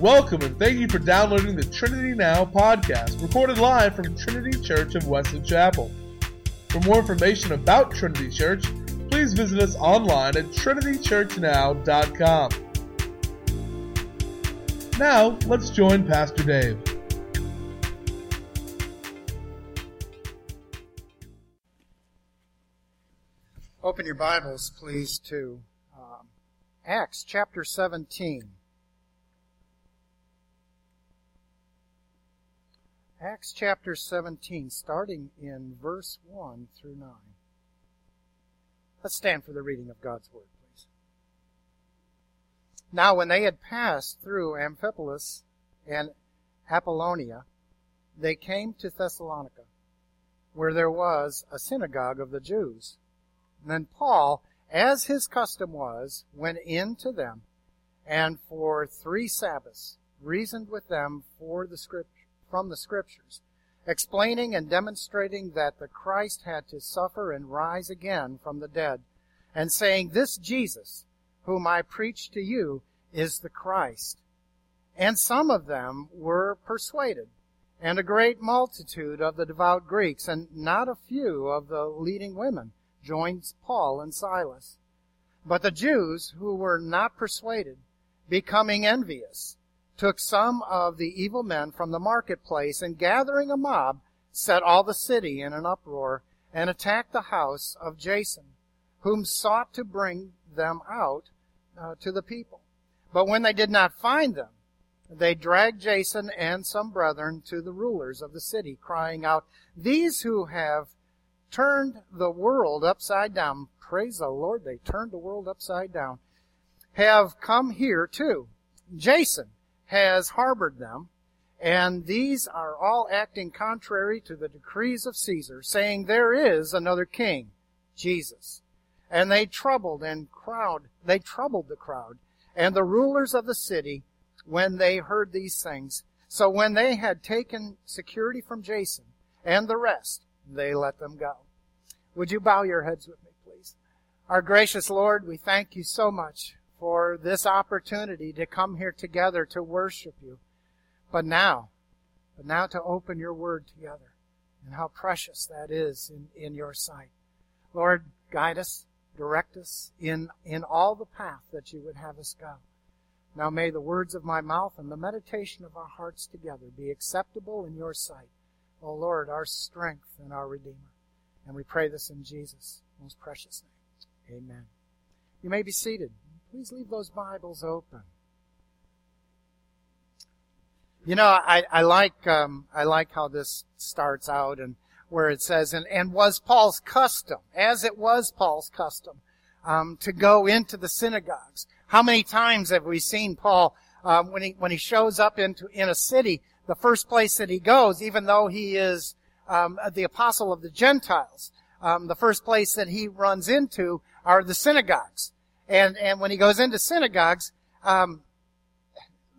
Welcome and thank you for downloading the Trinity Now podcast, recorded live from Trinity Church of Wesley Chapel. For more information about Trinity Church, please visit us online at trinitychurchnow.com. Now, let's join Pastor Dave. Open your Bibles, please, to um, Acts chapter 17. Acts chapter 17, starting in verse 1 through 9. Let's stand for the reading of God's Word, please. Now, when they had passed through Amphipolis and Apollonia, they came to Thessalonica, where there was a synagogue of the Jews. Then Paul, as his custom was, went in to them, and for three Sabbaths reasoned with them for the script, from the Scriptures, explaining and demonstrating that the Christ had to suffer and rise again from the dead, and saying, This Jesus, whom I preach to you, is the Christ. And some of them were persuaded, and a great multitude of the devout Greeks, and not a few of the leading women joined Paul and Silas. But the Jews who were not persuaded, becoming envious, took some of the evil men from the marketplace and gathering a mob, set all the city in an uproar and attacked the house of Jason, whom sought to bring them out uh, to the people. But when they did not find them, they dragged Jason and some brethren to the rulers of the city, crying out, These who have turned the world upside down. Praise the Lord, they turned the world upside down. Have come here too. Jason has harbored them, and these are all acting contrary to the decrees of Caesar, saying there is another king, Jesus. And they troubled and crowd, they troubled the crowd and the rulers of the city when they heard these things. So when they had taken security from Jason and the rest, they let them go. Would you bow your heads with me, please? Our gracious Lord, we thank you so much for this opportunity to come here together to worship you. But now, but now to open your word together and how precious that is in, in your sight. Lord, guide us, direct us in, in all the path that you would have us go. Now may the words of my mouth and the meditation of our hearts together be acceptable in your sight. O Lord, our strength and our Redeemer. And we pray this in Jesus' most precious name. Amen. You may be seated. Please leave those Bibles open. You know, I, I like um, I like how this starts out and where it says, and, and was Paul's custom, as it was Paul's custom, um, to go into the synagogues. How many times have we seen Paul um, when he when he shows up into in a city, the first place that he goes, even though he is um, the apostle of the Gentiles. Um, the first place that he runs into are the synagogues, and and when he goes into synagogues, um,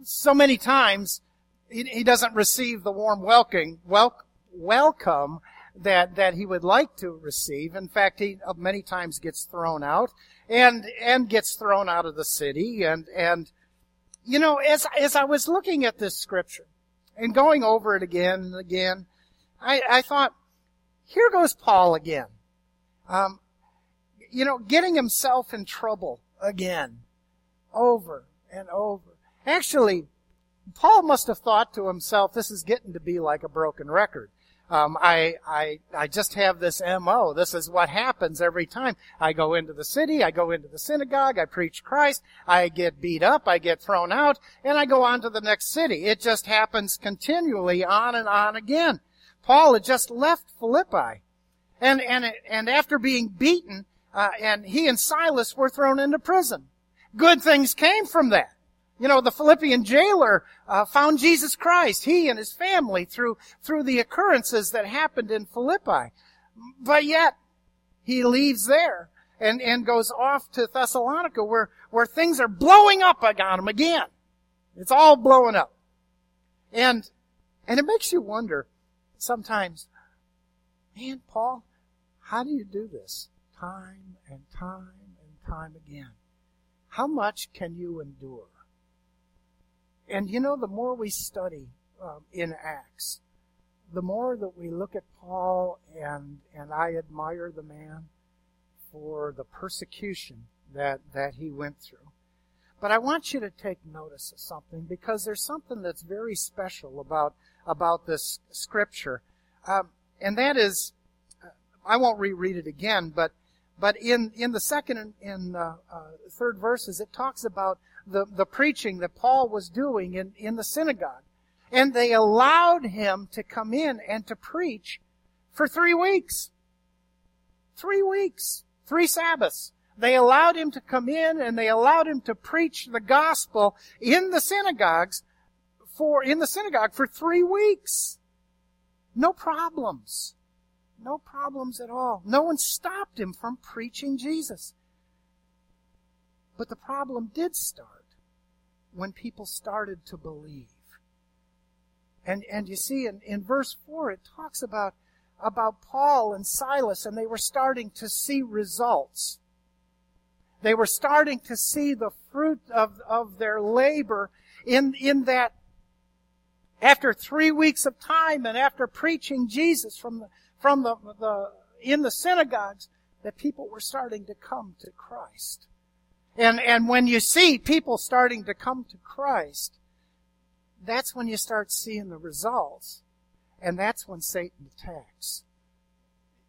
so many times he, he, doesn't receive the warm welcome wel- welcome that that he would like to receive. In fact, he uh, many times gets thrown out and and gets thrown out of the city and and you know as as I was looking at this scripture and going over it again and again I, I thought, here goes Paul again. Um, you know, getting himself in trouble again, over and over. Actually, Paul must have thought to himself, this is getting to be like a broken record. Um, I, I, I just have this MO. This is what happens every time. I go into the city, I go into the synagogue, I preach Christ, I get beat up, I get thrown out, and I go on to the next city. It just happens continually on and on again. Paul had just left Philippi. And, and, and after being beaten, uh, and he and Silas were thrown into prison. Good things came from that. You know, the Philippian jailer uh, found Jesus Christ, he and his family, through, through the occurrences that happened in Philippi. But yet, he leaves there and, and goes off to Thessalonica where, where things are blowing up on him again. It's all blowing up. And, and it makes you wonder, sometimes, man, Paul, how do you do this? Time and time and time again. How much can you endure? and you know, the more we study um, in Acts, the more that we look at Paul and and I admire the man for the persecution that that he went through. But I want you to take notice of something because there's something that's very special about about this scripture, um, and that is, uh, I won't reread it again, but but in in the second and in, uh, uh, third verses, it talks about the the preaching that Paul was doing in in the synagogue, and they allowed him to come in and to preach for three weeks. Three weeks, three Sabbaths. They allowed him to come in and they allowed him to preach the gospel in the synagogues for, in the synagogue for three weeks. No problems. No problems at all. No one stopped him from preaching Jesus. But the problem did start when people started to believe. And, and you see in, in verse 4, it talks about, about Paul and Silas, and they were starting to see results. They were starting to see the fruit of, of their labor in, in that after three weeks of time and after preaching Jesus from the, from the, the, in the synagogues, that people were starting to come to Christ. And, and when you see people starting to come to Christ, that's when you start seeing the results. And that's when Satan attacks.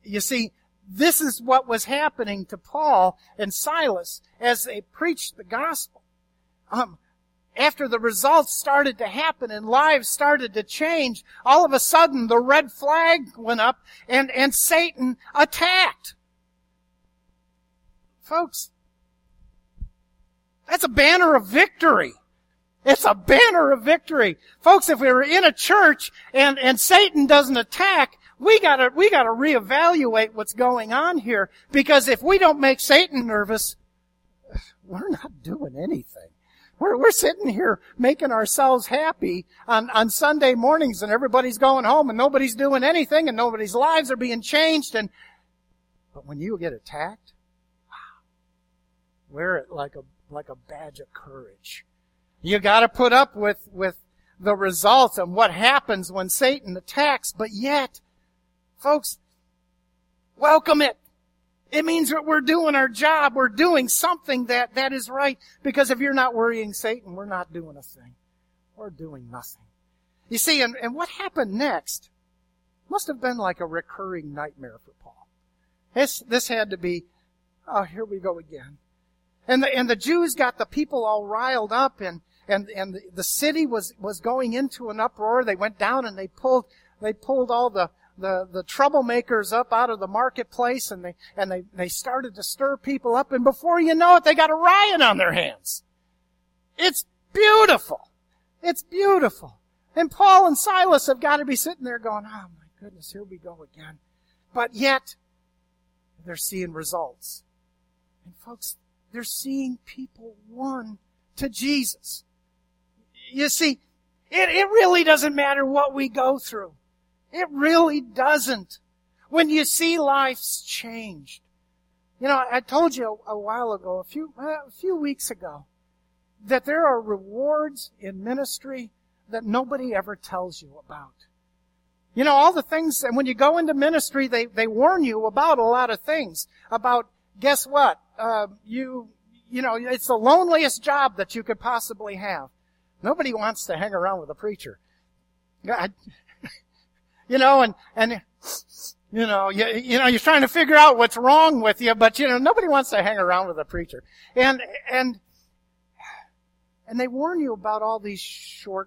You see, this is what was happening to Paul and Silas as they preached the gospel. Um, after the results started to happen and lives started to change, all of a sudden the red flag went up and, and Satan attacked. Folks, that's a banner of victory. It's a banner of victory. Folks, if we were in a church and, and Satan doesn't attack, we gotta, we gotta reevaluate what's going on here because if we don't make Satan nervous, we're not doing anything. We're, we're sitting here making ourselves happy on, on Sunday mornings and everybody's going home and nobody's doing anything and nobody's lives are being changed and, but when you get attacked, wear it like a, like a badge of courage. You gotta put up with, with the results and what happens when Satan attacks, but yet, Folks, welcome it. It means that we're doing our job. We're doing something that, that is right. Because if you're not worrying Satan, we're not doing a thing. We're doing nothing. You see, and, and what happened next must have been like a recurring nightmare for Paul. This, this had to be, oh, here we go again. And the, and the Jews got the people all riled up and, and, and the, the city was, was going into an uproar. They went down and they pulled, they pulled all the, the, the troublemakers up out of the marketplace and they, and they, they started to stir people up and before you know it, they got a riot on their hands. It's beautiful. It's beautiful. And Paul and Silas have got to be sitting there going, oh my goodness, here we go again. But yet, they're seeing results. And folks, they're seeing people won to Jesus. You see, it, it really doesn't matter what we go through. It really doesn't. When you see life's changed. You know, I told you a, while ago, a few, a few weeks ago, that there are rewards in ministry that nobody ever tells you about. You know, all the things, and when you go into ministry, they, they warn you about a lot of things. About, guess what? Uh, you, you know, it's the loneliest job that you could possibly have. Nobody wants to hang around with a preacher. I, you know, and, and, you know, you, you know, you're trying to figure out what's wrong with you, but you know, nobody wants to hang around with a preacher. And, and, and they warn you about all these shortfalls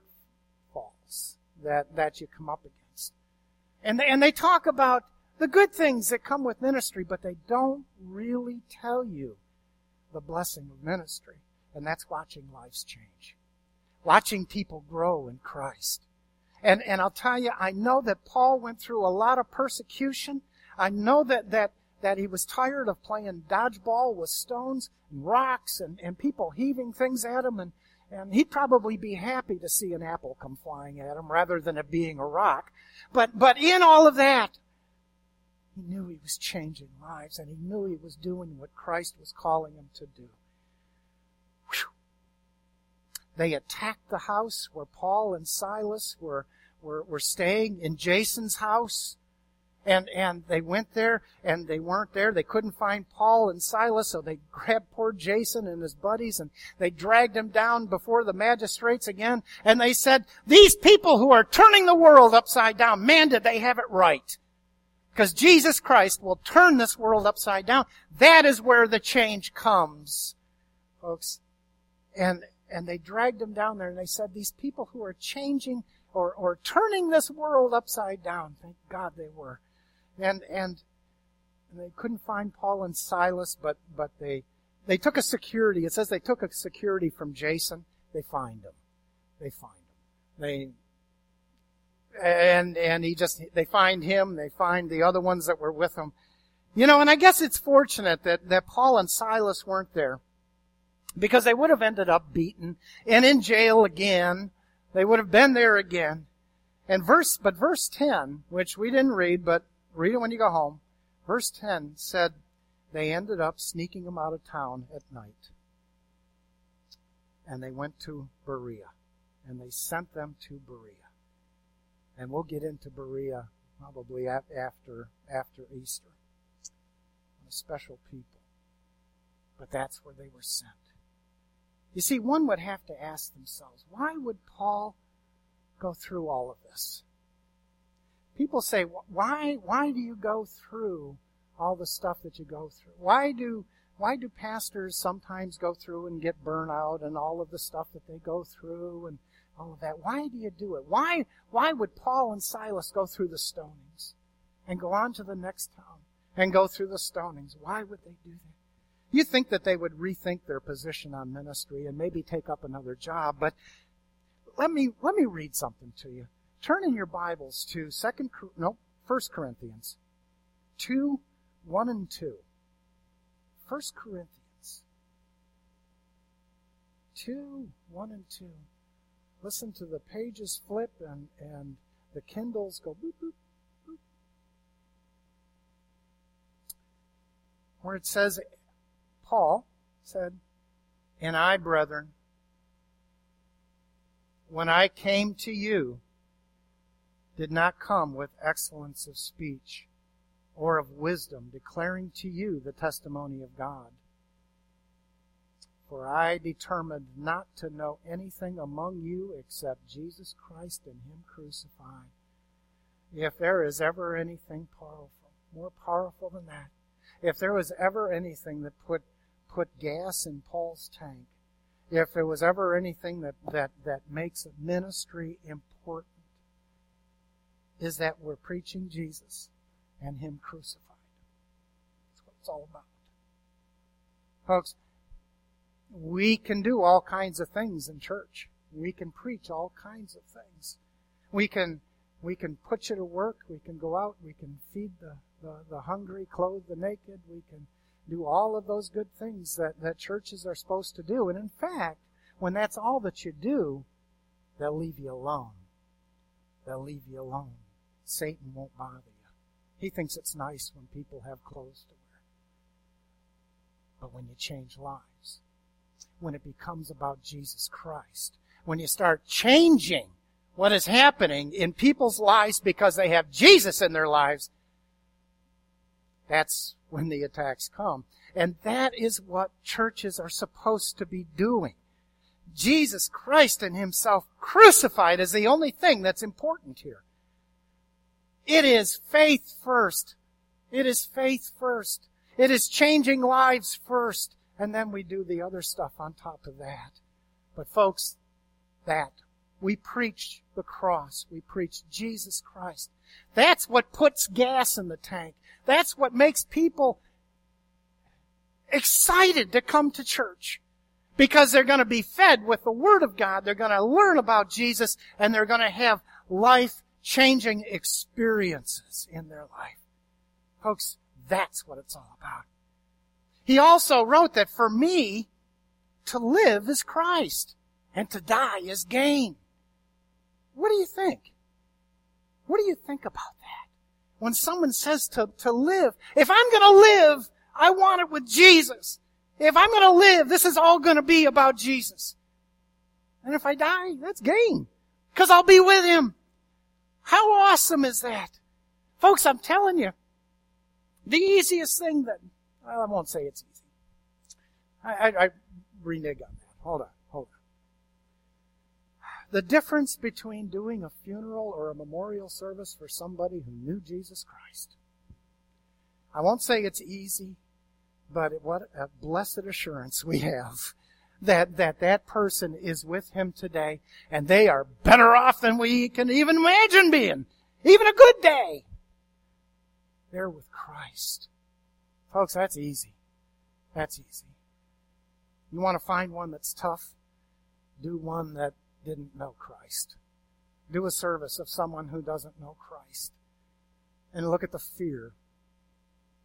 that, that you come up against. And they, and they talk about the good things that come with ministry, but they don't really tell you the blessing of ministry. And that's watching lives change. Watching people grow in Christ. And, and I'll tell you, I know that Paul went through a lot of persecution. I know that, that, that he was tired of playing dodgeball with stones and rocks and, and people heaving things at him. And, and he'd probably be happy to see an apple come flying at him rather than it being a rock. But, but in all of that, he knew he was changing lives and he knew he was doing what Christ was calling him to do. They attacked the house where Paul and Silas were, were, were staying in Jason's house. And, and they went there and they weren't there. They couldn't find Paul and Silas, so they grabbed poor Jason and his buddies and they dragged him down before the magistrates again. And they said, these people who are turning the world upside down, man, did they have it right. Because Jesus Christ will turn this world upside down. That is where the change comes, folks. And, and they dragged him down there and they said, these people who are changing or, or turning this world upside down, thank God they were. And, and, and they couldn't find Paul and Silas, but, but they, they took a security. It says they took a security from Jason. They find him. They find him. They, and, and he just, they find him, they find the other ones that were with him. You know, and I guess it's fortunate that, that Paul and Silas weren't there. Because they would have ended up beaten and in jail again. They would have been there again. And verse, but verse 10, which we didn't read, but read it when you go home. Verse 10 said they ended up sneaking them out of town at night. And they went to Berea. And they sent them to Berea. And we'll get into Berea probably after, after Easter. A special people. But that's where they were sent. You see, one would have to ask themselves, why would Paul go through all of this? People say, why, why do you go through all the stuff that you go through? Why do, why do pastors sometimes go through and get burnout and all of the stuff that they go through and all of that. Why do you do it? Why, why would Paul and Silas go through the stonings and go on to the next town and go through the stonings? Why would they do that? You think that they would rethink their position on ministry and maybe take up another job, but let me, let me read something to you. Turn in your Bibles to second, no, first Corinthians 2, 1 and 2. First Corinthians 2, 1 and 2 listen to the pages flip and, and the Kindles go boop, boop, boop. Where it says, Paul said, And I, brethren, when I came to you, did not come with excellence of speech or of wisdom, declaring to you the testimony of God. For I determined not to know anything among you except Jesus Christ and Him crucified. If there is ever anything powerful, more powerful than that, if there was ever anything that put, put gas in Paul's tank, if there was ever anything that, that, that makes a ministry important, is that we're preaching Jesus and Him crucified. That's what it's all about. Folks, we can do all kinds of things in church. We can preach all kinds of things. We can we can put you to work. We can go out. We can feed the, the, the hungry, clothe the naked. We can do all of those good things that, that churches are supposed to do. And in fact, when that's all that you do, they'll leave you alone. They'll leave you alone. Satan won't bother you. He thinks it's nice when people have clothes to wear. But when you change lives, when it becomes about Jesus Christ. When you start changing what is happening in people's lives because they have Jesus in their lives, that's when the attacks come. And that is what churches are supposed to be doing. Jesus Christ and Himself crucified is the only thing that's important here. It is faith first. It is faith first. It is changing lives first and then we do the other stuff on top of that. But folks, that. We preach the cross. We preach Jesus Christ. That's what puts gas in the tank. That's what makes people excited to come to church. Because they're going to be fed with the Word of God. They're going to learn about Jesus and they're going to have life changing experiences in their life. Folks, that's what it's all about. He also wrote that for me, to live is Christ and to die is gain. What do you think? What do you think about that? When someone says to, to live, if I'm gonna live, I want it with Jesus. If I'm gonna live, this is all gonna be about Jesus. And if I die, that's gain. Cause I'll be with him. How awesome is that? Folks, I'm telling you, the easiest thing that, well, I won't say it's easy. I, I, I renege on that. Hold on. The difference between doing a funeral or a memorial service for somebody who knew Jesus Christ. I won't say it's easy, but what a blessed assurance we have that, that that person is with him today and they are better off than we can even imagine being. Even a good day. They're with Christ. Folks, that's easy. That's easy. You want to find one that's tough? Do one that didn't know Christ. Do a service of someone who doesn't know Christ. And look at the fear.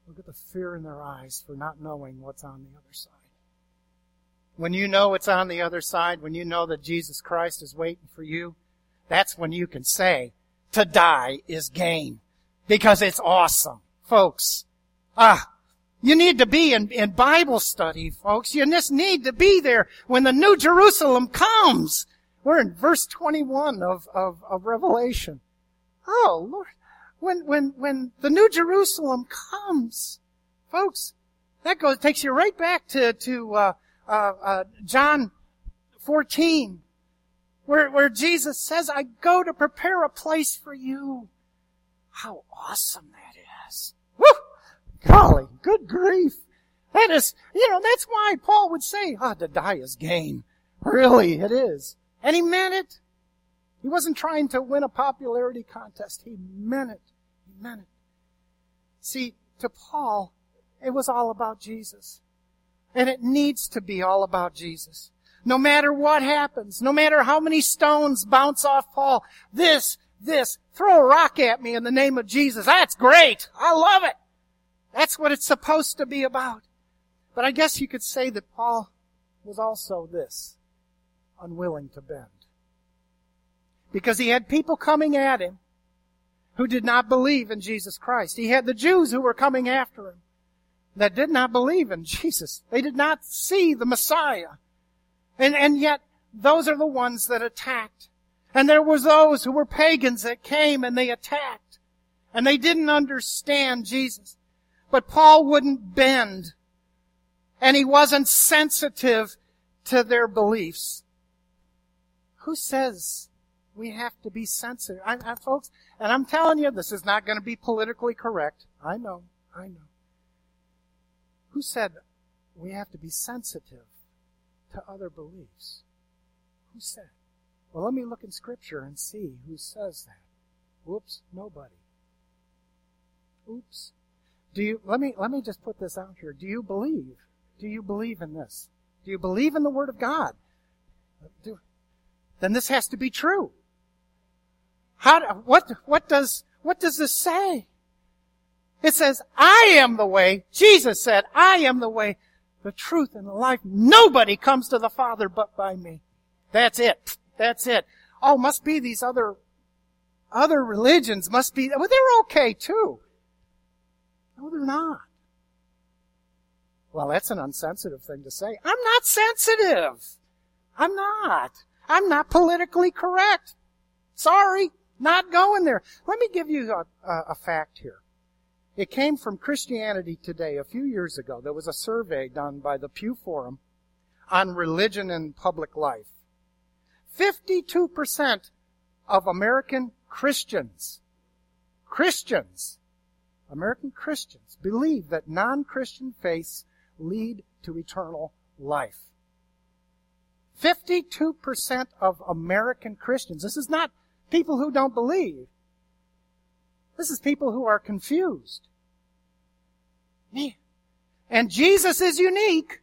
Look at the fear in their eyes for not knowing what's on the other side. When you know it's on the other side, when you know that Jesus Christ is waiting for you, that's when you can say, to die is gain. Because it's awesome. Folks, ah, you need to be in, in Bible study, folks. You just need to be there when the New Jerusalem comes. We're in verse 21 of, of, of Revelation. Oh, Lord. When, when, when the New Jerusalem comes, folks, that goes, takes you right back to, to, uh, uh, uh, John 14, where, where Jesus says, I go to prepare a place for you. How awesome that is. Woo! Golly, good grief. That is, you know, that's why Paul would say, ah, to die is gain. Really, it is. And he meant it. He wasn't trying to win a popularity contest. He meant it. He meant it. See, to Paul, it was all about Jesus. And it needs to be all about Jesus. No matter what happens, no matter how many stones bounce off Paul, this, this, throw a rock at me in the name of Jesus. That's great. I love it. That's what it's supposed to be about. But I guess you could say that Paul was also this, unwilling to bend. Because he had people coming at him who did not believe in Jesus Christ. He had the Jews who were coming after him that did not believe in Jesus. They did not see the Messiah. And, and yet, those are the ones that attacked. And there was those who were pagans that came and they attacked. And they didn't understand Jesus. But Paul wouldn't bend. And he wasn't sensitive to their beliefs. Who says we have to be sensitive? I, I, folks, and I'm telling you, this is not going to be politically correct. I know. I know. Who said we have to be sensitive to other beliefs? Who said? Well, let me look in Scripture and see who says that. Whoops, nobody. Oops. Do you, let me, let me just put this out here. Do you believe? Do you believe in this? Do you believe in the Word of God? Do, then this has to be true. How, what, what does, what does this say? It says, I am the way. Jesus said, I am the way, the truth, and the life. Nobody comes to the Father but by me. That's it. That's it. Oh, must be these other, other religions must be, well, they're okay too. No, they're not. Well, that's an unsensitive thing to say. I'm not sensitive. I'm not. I'm not politically correct. Sorry, not going there. Let me give you a, a, a fact here. It came from Christianity Today a few years ago. There was a survey done by the Pew Forum on religion and public life. 52% of American Christians, Christians, American Christians believe that non-Christian faiths lead to eternal life. 52% of American Christians, this is not people who don't believe. This is people who are confused. Man. And Jesus is unique.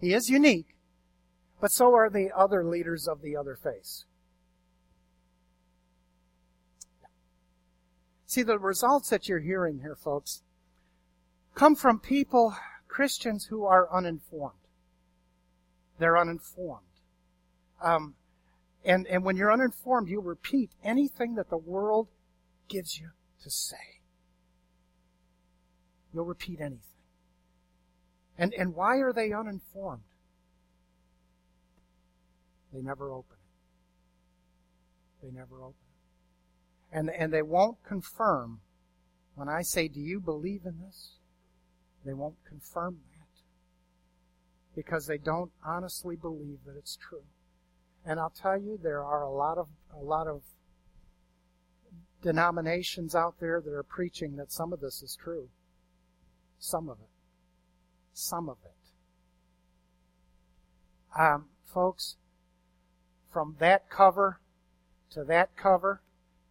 He is unique. But so are the other leaders of the other faiths. See, the results that you're hearing here, folks, come from people, Christians who are uninformed. They're uninformed. Um, and, and when you're uninformed, you repeat anything that the world gives you to say. You'll repeat anything. And, and why are they uninformed? They never open it. They never open it. And, and they won't confirm when I say, Do you believe in this? They won't confirm that because they don't honestly believe that it's true. And I'll tell you, there are a lot of, a lot of denominations out there that are preaching that some of this is true. Some of it. Some of it. Um, folks, from that cover to that cover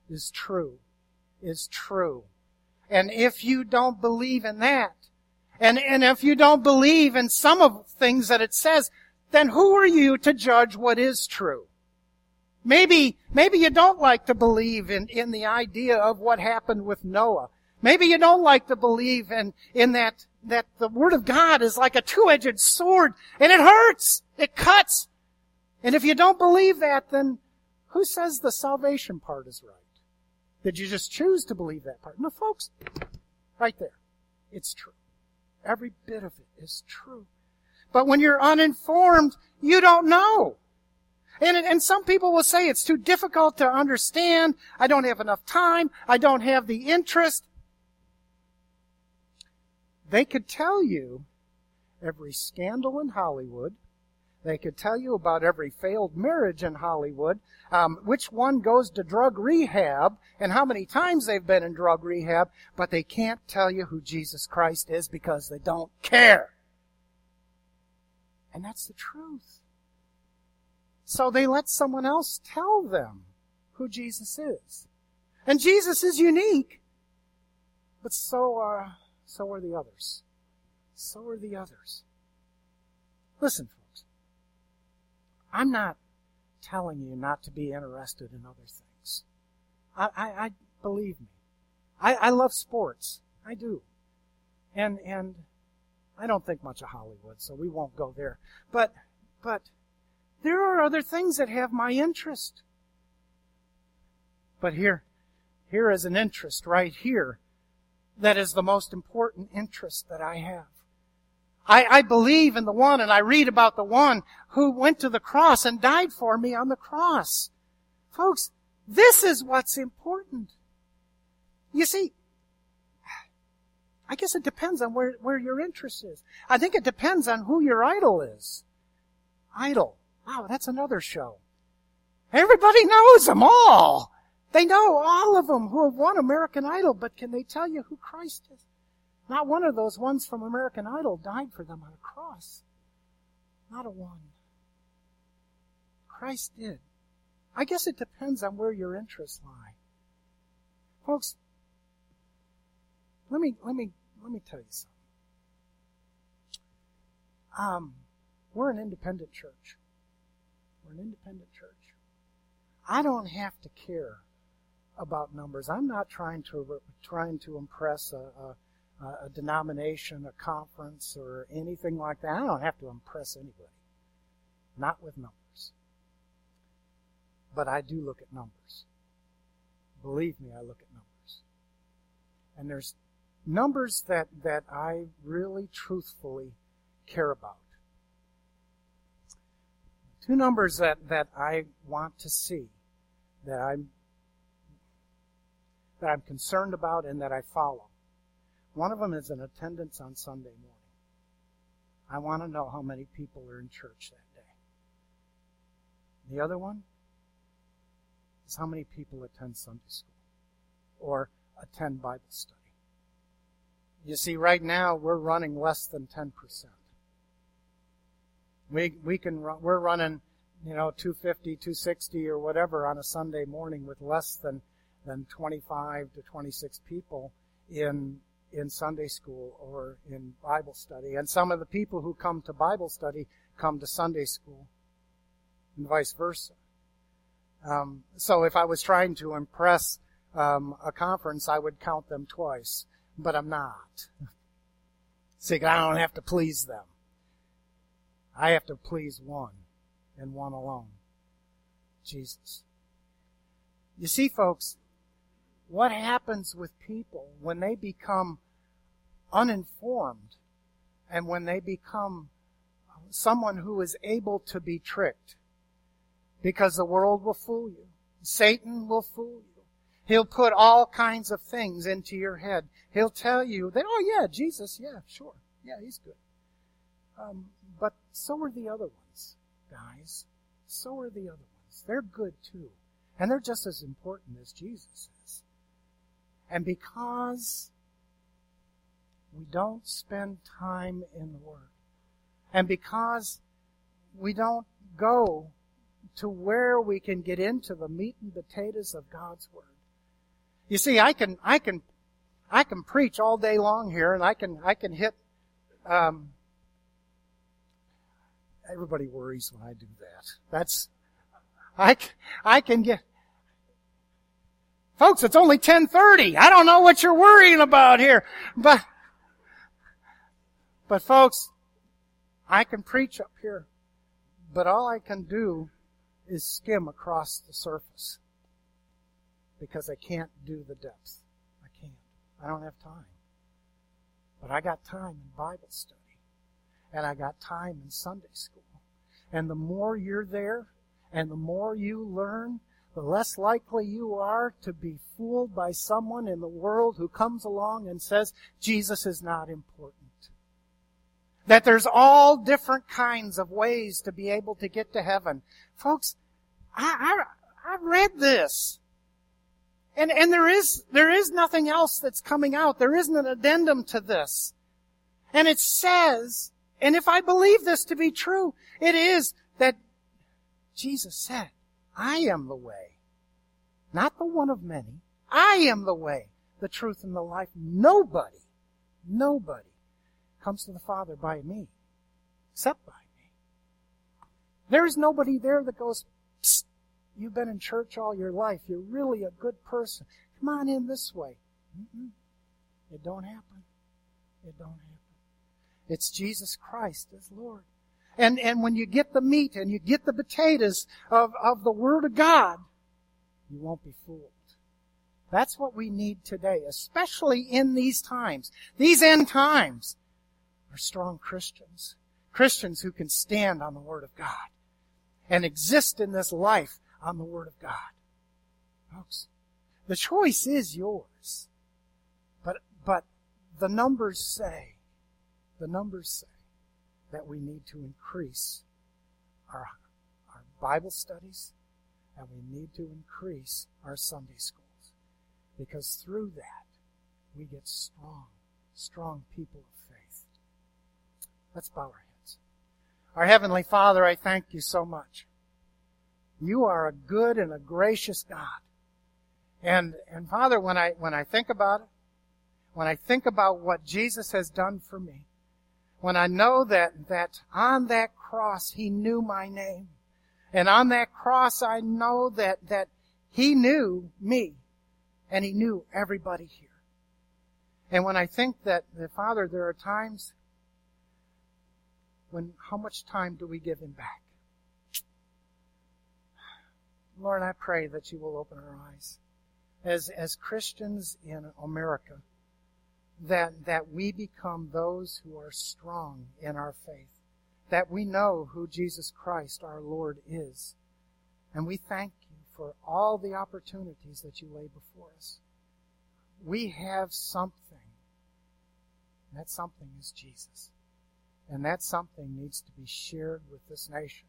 is true. Is true. And if you don't believe in that, and, and if you don't believe in some of the things that it says, then who are you to judge what is true? Maybe, maybe you don't like to believe in, in the idea of what happened with Noah. Maybe you don't like to believe in, in that, that the Word of God is like a two-edged sword and it hurts. It cuts. And if you don't believe that, then who says the salvation part is right? Did you just choose to believe that part? No, folks, right there. It's true. Every bit of it is true. But when you're uninformed, you don't know. And, and some people will say it's too difficult to understand. I don't have enough time. I don't have the interest. They could tell you every scandal in Hollywood. They could tell you about every failed marriage in Hollywood, um, which one goes to drug rehab, and how many times they've been in drug rehab, but they can't tell you who Jesus Christ is because they don't care. And that's the truth. So they let someone else tell them who Jesus is. And Jesus is unique, but so are, so are the others. So are the others. Listen, folks. I'm not telling you not to be interested in other things. I, I, I believe me. I, I love sports. I do. And, and I don't think much of Hollywood, so we won't go there. But, but, there are other things that have my interest. But here, here is an interest right here that is the most important interest that I have. I, I believe in the one and I read about the one who went to the cross and died for me on the cross. Folks, this is what's important. You see, I guess it depends on where, where your interest is. I think it depends on who your idol is. Idol. Wow, that's another show. Everybody knows them all. They know all of them who have won American Idol, but can they tell you who Christ is? Not one of those ones from American Idol died for them on a cross. Not a one. Christ did. I guess it depends on where your interests lie. Folks, let me let me let me tell you something. Um, we're an independent church. We're an independent church. I don't have to care about numbers. I'm not trying to trying to impress a, a, a denomination, a conference, or anything like that. I don't have to impress anybody. Not with numbers. But I do look at numbers. Believe me, I look at numbers. And there's numbers that, that I really truthfully care about. Two numbers that, that I want to see, that I'm, that I'm concerned about and that I follow. One of them is an attendance on Sunday morning. I want to know how many people are in church that day. The other one is how many people attend Sunday school or attend Bible study. You see, right now we're running less than 10%. We, we can run, we're running, you know, 250, 260 or whatever on a Sunday morning with less than, than 25 to 26 people in, in Sunday school or in Bible study. And some of the people who come to Bible study come to Sunday school and vice versa. Um, so if I was trying to impress um, a conference, I would count them twice, but I'm not. See, I don't have to please them. I have to please one and one alone. Jesus. You see, folks, what happens with people when they become uninformed and when they become someone who is able to be tricked? Because the world will fool you. Satan will fool you. He'll put all kinds of things into your head. He'll tell you that, oh yeah, Jesus, yeah, sure. Yeah, he's good. Um, but so are the other ones, guys. So are the other ones. They're good too. And they're just as important as Jesus is. And because we don't spend time in the Word, and because we don't go to where we can get into the meat and potatoes of God's Word. You see, I can, I can, I can preach all day long here and I can, I can hit, um, everybody worries when I do that. That's, I, I can get, folks, it's only 1030. I don't know what you're worrying about here, but, but folks, I can preach up here, but all I can do is skim across the surface because I can't do the depths. I can't. I don't have time. But I got time in Bible study. And I got time in Sunday school. And the more you're there and the more you learn, the less likely you are to be fooled by someone in the world who comes along and says Jesus is not important. That there's all different kinds of ways to be able to get to heaven. Folks, I, I, I read this. And, and there is, there is nothing else that's coming out. There isn't an addendum to this. And it says, and if I believe this to be true, it is that Jesus said, I am the way. Not the one of many. I am the way, the truth, and the life. Nobody, nobody comes to the Father by me, except by me. There is nobody there that goes, Psst, you've been in church all your life. You're really a good person. Come on in this way. Mm-mm. It don't happen. It don't happen. It's Jesus Christ as Lord. And, and when you get the meat and you get the potatoes of, of the Word of God, you won't be fooled. That's what we need today, especially in these times, these end times are strong Christians. Christians who can stand on the Word of God and exist in this life on the Word of God. Folks, the choice is yours. But, but the numbers say, the numbers say that we need to increase our, our Bible studies and we need to increase our Sunday schools. Because through that, we get strong, strong people of faith. Let's bow our heads. Our Heavenly Father, I thank you so much. You are a good and a gracious God. And, and Father, when I, when I think about it, when I think about what Jesus has done for me, when I know that, that on that cross He knew my name, and on that cross I know that, that He knew me, and He knew everybody here. And when I think that, that Father, there are times when how much time do we give him back? Lord, I pray that you will open our eyes as, as Christians in America, that, that we become those who are strong in our faith, that we know who Jesus Christ our Lord is. And we thank you for all the opportunities that you lay before us. We have something. That something is Jesus. And that something needs to be shared with this nation.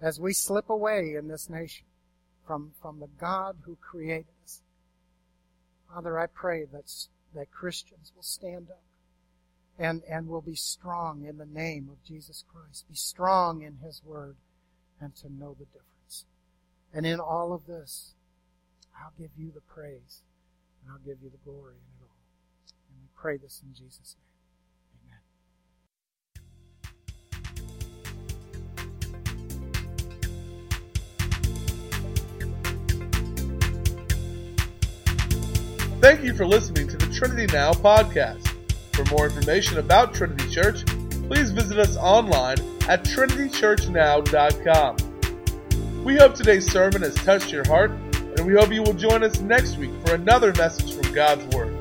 As we slip away in this nation from, from the God who created us. Father, I pray that, that Christians will stand up and, and will be strong in the name of Jesus Christ. Be strong in His Word and to know the difference. And in all of this, I'll give you the praise and I'll give you the glory in it all. And we pray this in Jesus' name. Thank you for listening to the Trinity Now podcast. For more information about Trinity Church, please visit us online at trinitychurchnow.com. We hope today's sermon has touched your heart, and we hope you will join us next week for another message from God's Word.